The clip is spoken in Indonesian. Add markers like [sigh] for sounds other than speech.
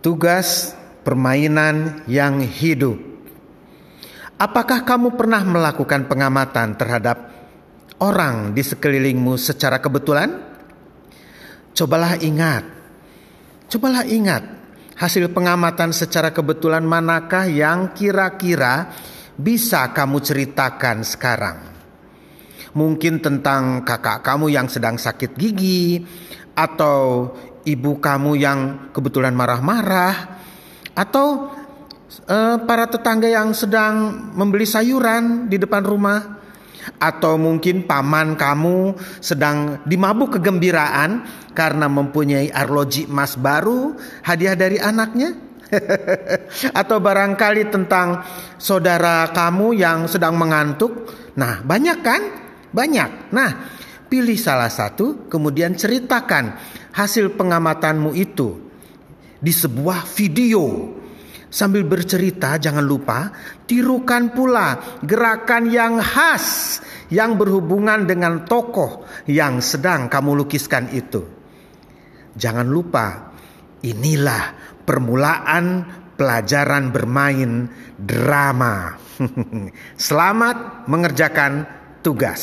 tugas permainan yang hidup. Apakah kamu pernah melakukan pengamatan terhadap orang di sekelilingmu secara kebetulan? Cobalah ingat, cobalah ingat hasil pengamatan secara kebetulan manakah yang kira-kira bisa kamu ceritakan sekarang. Mungkin tentang kakak kamu yang sedang sakit gigi, atau ibu kamu yang kebetulan marah-marah, atau uh, para tetangga yang sedang membeli sayuran di depan rumah, atau mungkin paman kamu sedang dimabuk kegembiraan karena mempunyai arloji emas baru hadiah dari anaknya. [laughs] atau barangkali tentang saudara kamu yang sedang mengantuk. Nah, banyak kan? Banyak. Nah, pilih salah satu, kemudian ceritakan hasil pengamatanmu itu di sebuah video. Sambil bercerita, jangan lupa tirukan pula gerakan yang khas yang berhubungan dengan tokoh yang sedang kamu lukiskan itu. Jangan lupa, inilah permulaan pelajaran bermain drama. [laughs] Selamat mengerjakan tugas.